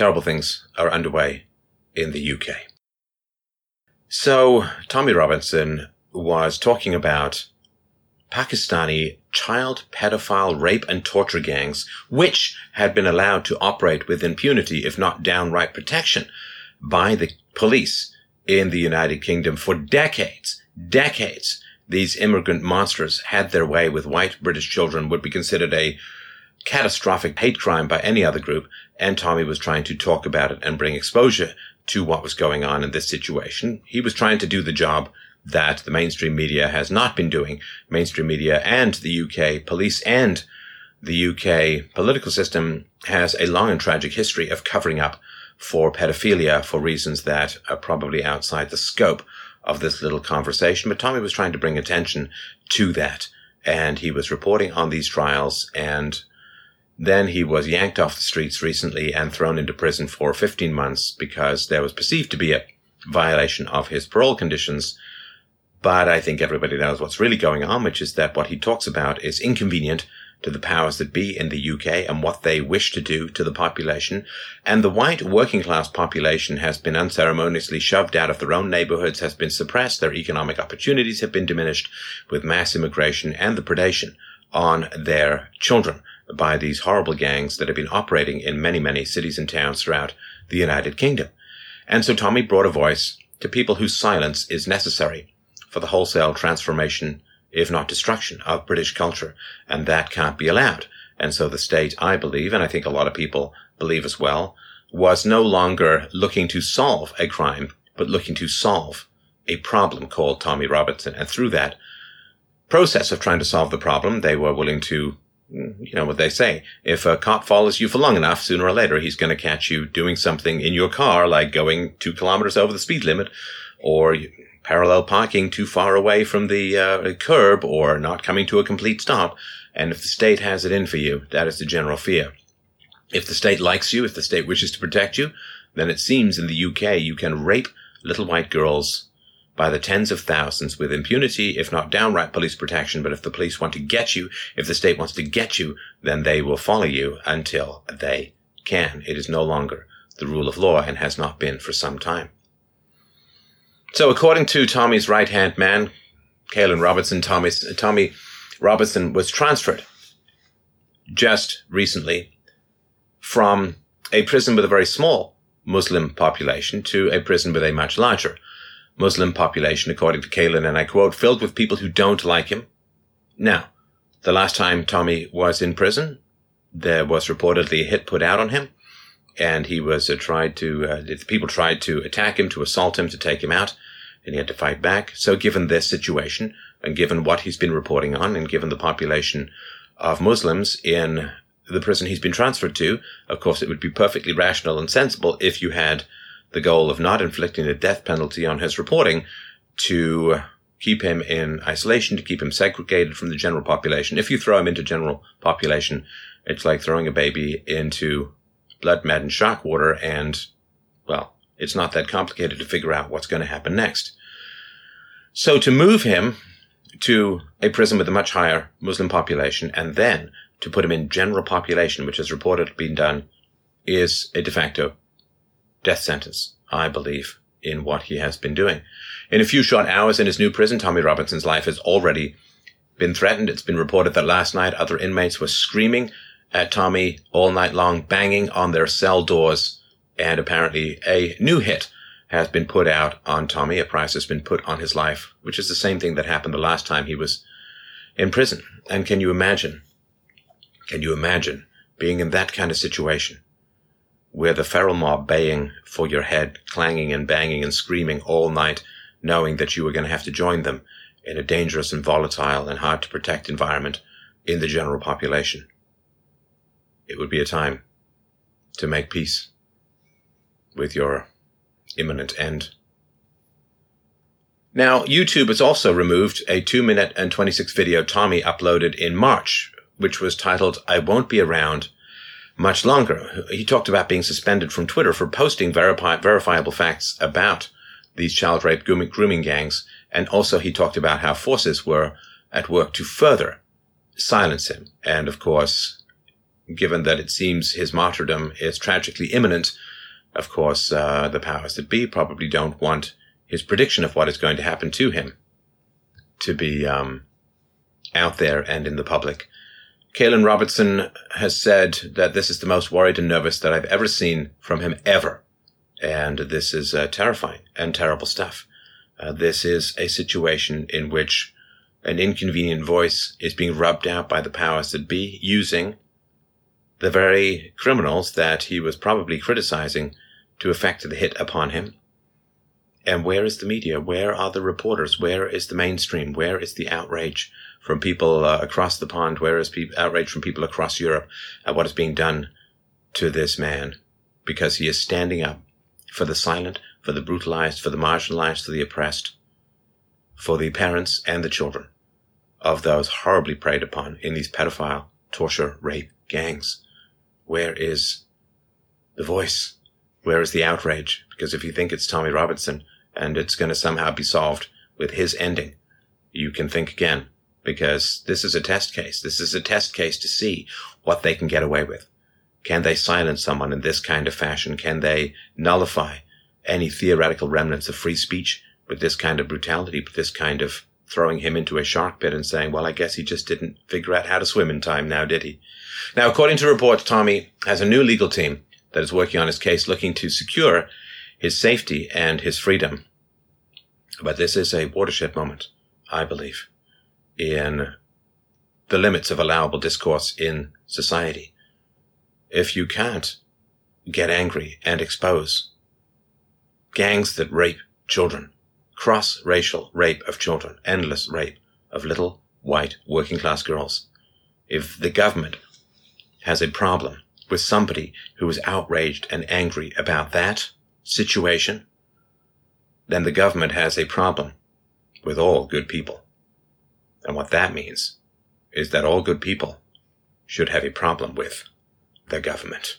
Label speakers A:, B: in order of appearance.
A: terrible things are underway in the UK. So, Tommy Robinson was talking about Pakistani child pedophile rape and torture gangs, which had been allowed to operate with impunity, if not downright protection, by the police in the United Kingdom for decades, decades. These immigrant monsters had their way with white British children would be considered a catastrophic hate crime by any other group. And Tommy was trying to talk about it and bring exposure to what was going on in this situation. He was trying to do the job that the mainstream media has not been doing. Mainstream media and the UK police and the UK political system has a long and tragic history of covering up for pedophilia for reasons that are probably outside the scope of this little conversation. But Tommy was trying to bring attention to that. And he was reporting on these trials and then he was yanked off the streets recently and thrown into prison for 15 months because there was perceived to be a violation of his parole conditions but I think everybody knows what's really going on, which is that what he talks about is inconvenient to the powers that be in the UK and what they wish to do to the population. And the white working class population has been unceremoniously shoved out of their own neighborhoods, has been suppressed, their economic opportunities have been diminished with mass immigration and the predation on their children by these horrible gangs that have been operating in many, many cities and towns throughout the United Kingdom. And so Tommy brought a voice to people whose silence is necessary for the wholesale transformation, if not destruction, of British culture. And that can't be allowed. And so the state, I believe, and I think a lot of people believe as well, was no longer looking to solve a crime, but looking to solve a problem called Tommy Robinson. And through that process of trying to solve the problem, they were willing to, you know what they say. If a cop follows you for long enough, sooner or later, he's going to catch you doing something in your car, like going two kilometers over the speed limit or parallel parking too far away from the uh, curb or not coming to a complete stop. And if the state has it in for you, that is the general fear. If the state likes you, if the state wishes to protect you, then it seems in the UK you can rape little white girls by the tens of thousands with impunity, if not downright police protection. But if the police want to get you, if the state wants to get you, then they will follow you until they can. It is no longer the rule of law and has not been for some time. So, according to Tommy's right hand man, Caolan Robertson, Tommy's, Tommy Robertson was transferred just recently from a prison with a very small Muslim population to a prison with a much larger Muslim population, according to Caolan, and I quote, filled with people who don't like him. Now, the last time Tommy was in prison, there was reportedly a hit put out on him and he was uh, tried to uh, people tried to attack him, to assault him, to take him out, and he had to fight back. So, given this situation, and given what he's been reporting on, and given the population of Muslims in the prison he's been transferred to, of course, it would be perfectly rational and sensible if you had the goal of not inflicting a death penalty on his reporting to keep him in isolation, to keep him segregated from the general population. If you throw him into general population, it's like throwing a baby into blood maddened shock water and, well, it's not that complicated to figure out what's going to happen next. So to move him to a prison with a much higher Muslim population and then to put him in general population, which has reported been done, is a de facto death sentence, I believe, in what he has been doing. In a few short hours in his new prison, Tommy Robinson's life has already been threatened. It's been reported that last night other inmates were screaming at Tommy all night long, banging on their cell doors. And apparently a new hit has been put out on Tommy. A price has been put on his life, which is the same thing that happened the last time he was in prison. And can you imagine? Can you imagine being in that kind of situation where the feral mob baying for your head, clanging and banging and screaming all night, knowing that you were going to have to join them in a dangerous and volatile and hard to protect environment in the general population? it would be a time to make peace with your imminent end. Now, YouTube has also removed a 2 minute and 26 video Tommy uploaded in March, which was titled, I Won't Be Around Much Longer. He talked about being suspended from Twitter for posting verifi- verifiable facts about these child rape grooming, grooming gangs. And also he talked about how forces were at work to further silence him. And of course, given that it seems his martyrdom is tragically imminent, of course, uh, the powers that be probably don't want his prediction of what is going to happen to him to be um, out there and in the public. Caolan Robertson has said that this is the most worried and nervous that I've ever seen from him ever. And this is uh, terrifying and terrible stuff. Uh, this is a situation in which an inconvenient voice is being rubbed out by the powers that be using the very criminals that he was probably criticizing to effect the hit upon him. And where is the media? Where are the reporters? Where is the mainstream? Where is the outrage from people uh, across the pond? Where is pe- outrage from people across Europe at what is being done to this man? Because he is standing up for the silent, for the brutalized, for the marginalized, for the oppressed, for the parents and the children of those horribly preyed upon in these pedophile, torture, rape gangs. Where is the voice? Where is the outrage? Because if you think it's Tommy Robinson and it's going to somehow be solved with his ending, you can think again because this is a test case. This is a test case to see what they can get away with. Can they silence someone in this kind of fashion? Can they nullify any theoretical remnants of free speech with this kind of brutality, with this kind of throwing him into a shark pit and saying, well, I guess he just didn't figure out how to swim in time now, did he? Now, according to reports, Tommy has a new legal team that is working on his case looking to secure his safety and his freedom. But this is a watershed moment, I believe, in the limits of allowable discourse in society. If you can't get angry and expose gangs that rape children, cross-racial rape of children, endless rape of little white working class girls, if the government has a problem with somebody who is outraged and angry about that situation, then the government has a problem with all good people. And what that means is that all good people should have a problem with the government.